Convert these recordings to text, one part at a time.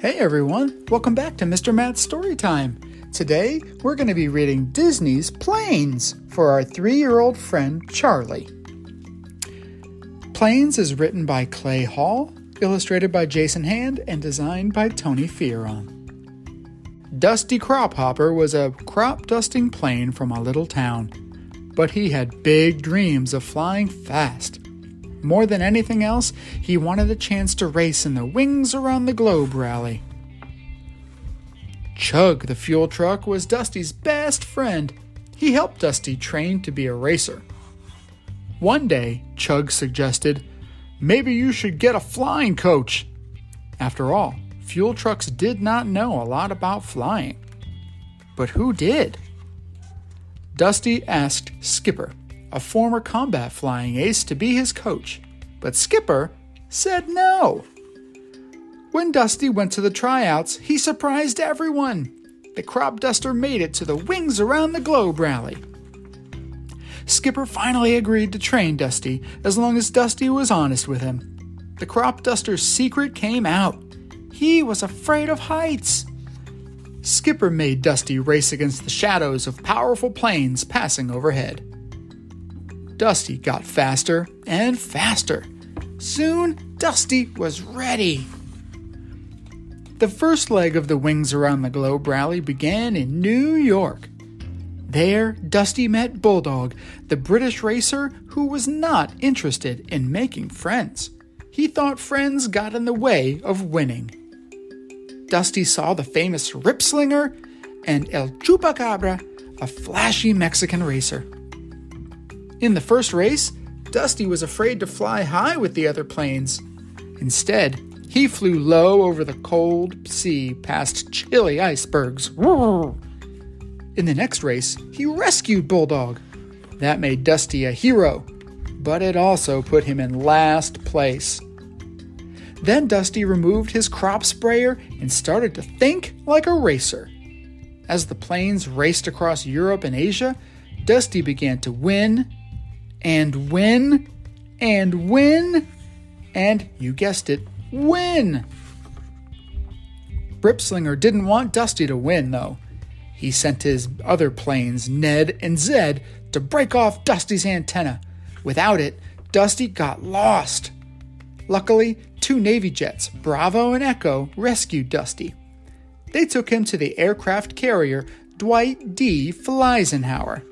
Hey everyone, welcome back to Mr. Matt's Story Time. Today we're going to be reading Disney's Planes for our three year old friend Charlie. Planes is written by Klay Hall, illustrated by Jason Hand, and designed by Tony Fejeran. Dusty Crophopper was a crop dusting plane from a little town, but he had big dreams of flying fast. More than anything else, he wanted a chance to race in the Wings Around the Globe rally. Chug, the fuel truck, was Dusty's best friend. He helped Dusty train to be a racer. One day, Chug suggested, Maybe you should get a flying coach. After all, fuel trucks did not know a lot about flying. But who did? Dusty asked Skipper, a former combat flying ace, to be his coach, but Skipper said no. When Dusty went to the tryouts, he surprised everyone. The crop duster made it to the Wings Around the Globe rally. Skipper finally agreed to train Dusty as long as Dusty was honest with him. The crop duster's secret came out. He was afraid of heights. Skipper made Dusty race against the shadows of powerful planes passing overhead. Dusty got faster and faster. Soon, Dusty was ready. The first leg of the Wings Around the Globe rally began in New York. There, Dusty met Bulldog, the British racer who was not interested in making friends. He thought friends got in the way of winning. Dusty saw the famous Ripslinger and El Chupacabra, a flashy Mexican racer. In the first race, Dusty was afraid to fly high with the other planes. Instead, he flew low over the cold sea past chilly icebergs. In the next race, he rescued Bulldog. That made Dusty a hero, but it also put him in last place. Then Dusty removed his crop sprayer and started to think like a racer. As the planes raced across Europe and Asia, Dusty began to win and win and win and, you guessed it, win. Ripslinger didn't want Dusty to win, though. He sent his other planes, Ned and Zed, to break off Dusty's antenna. Without it, Dusty got lost. Luckily, two Navy jets, Bravo and Echo, rescued Dusty. They took him to the aircraft carrier Dwight D. Flysenhower.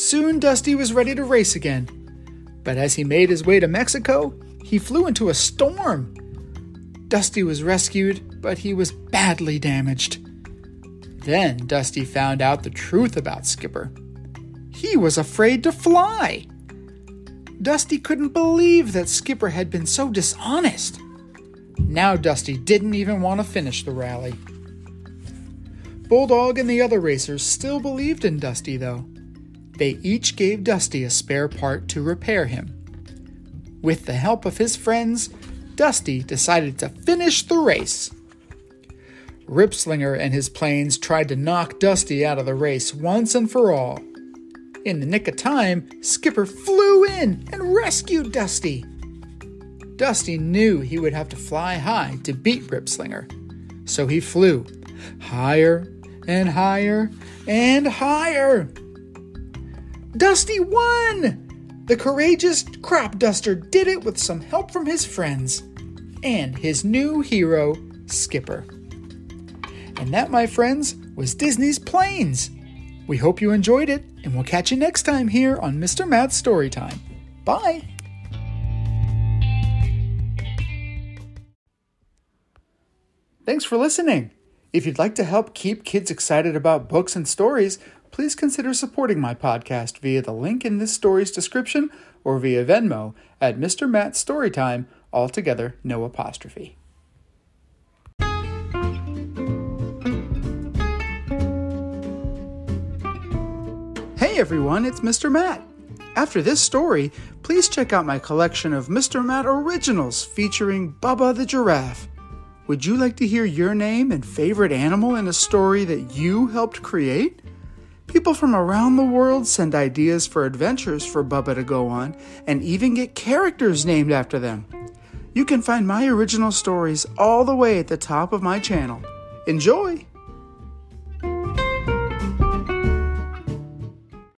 Soon Dusty was ready to race again. But as he made his way to Mexico, he flew into a storm. Dusty was rescued, but he was badly damaged. Then Dusty found out the truth about Skipper. He was afraid to fly. Dusty couldn't believe that Skipper had been so dishonest. Now Dusty didn't even want to finish the rally. Bulldog and the other racers still believed in Dusty, though. They each gave Dusty a spare part to repair him. With the help of his friends, Dusty decided to finish the race. Ripslinger and his planes tried to knock Dusty out of the race once and for all. In the nick of time, Skipper flew in and rescued Dusty. Dusty knew he would have to fly high to beat Ripslinger, so he flew higher and higher and higher. Dusty won! The courageous crop duster did it with some help from his friends and his new hero, Skipper. And that, my friends, was Disney's Planes. We hope you enjoyed it, and we'll catch you next time here on Mr. Matt's Storytime. Bye! Thanks for listening. If you'd like to help keep kids excited about books and stories, please consider supporting my podcast via the link in this story's description or via Venmo at Mr. Matt's Storytime, altogether no apostrophe. Hey everyone, it's Mr. Matt. After this story, please check out my collection of Mr. Matt originals featuring Bubba the Giraffe. Would you like to hear your name and favorite animal in a story that you helped create? People from around the world send ideas for adventures for Bubba to go on and even get characters named after them. You can find my original stories all the way at the top of my channel. Enjoy!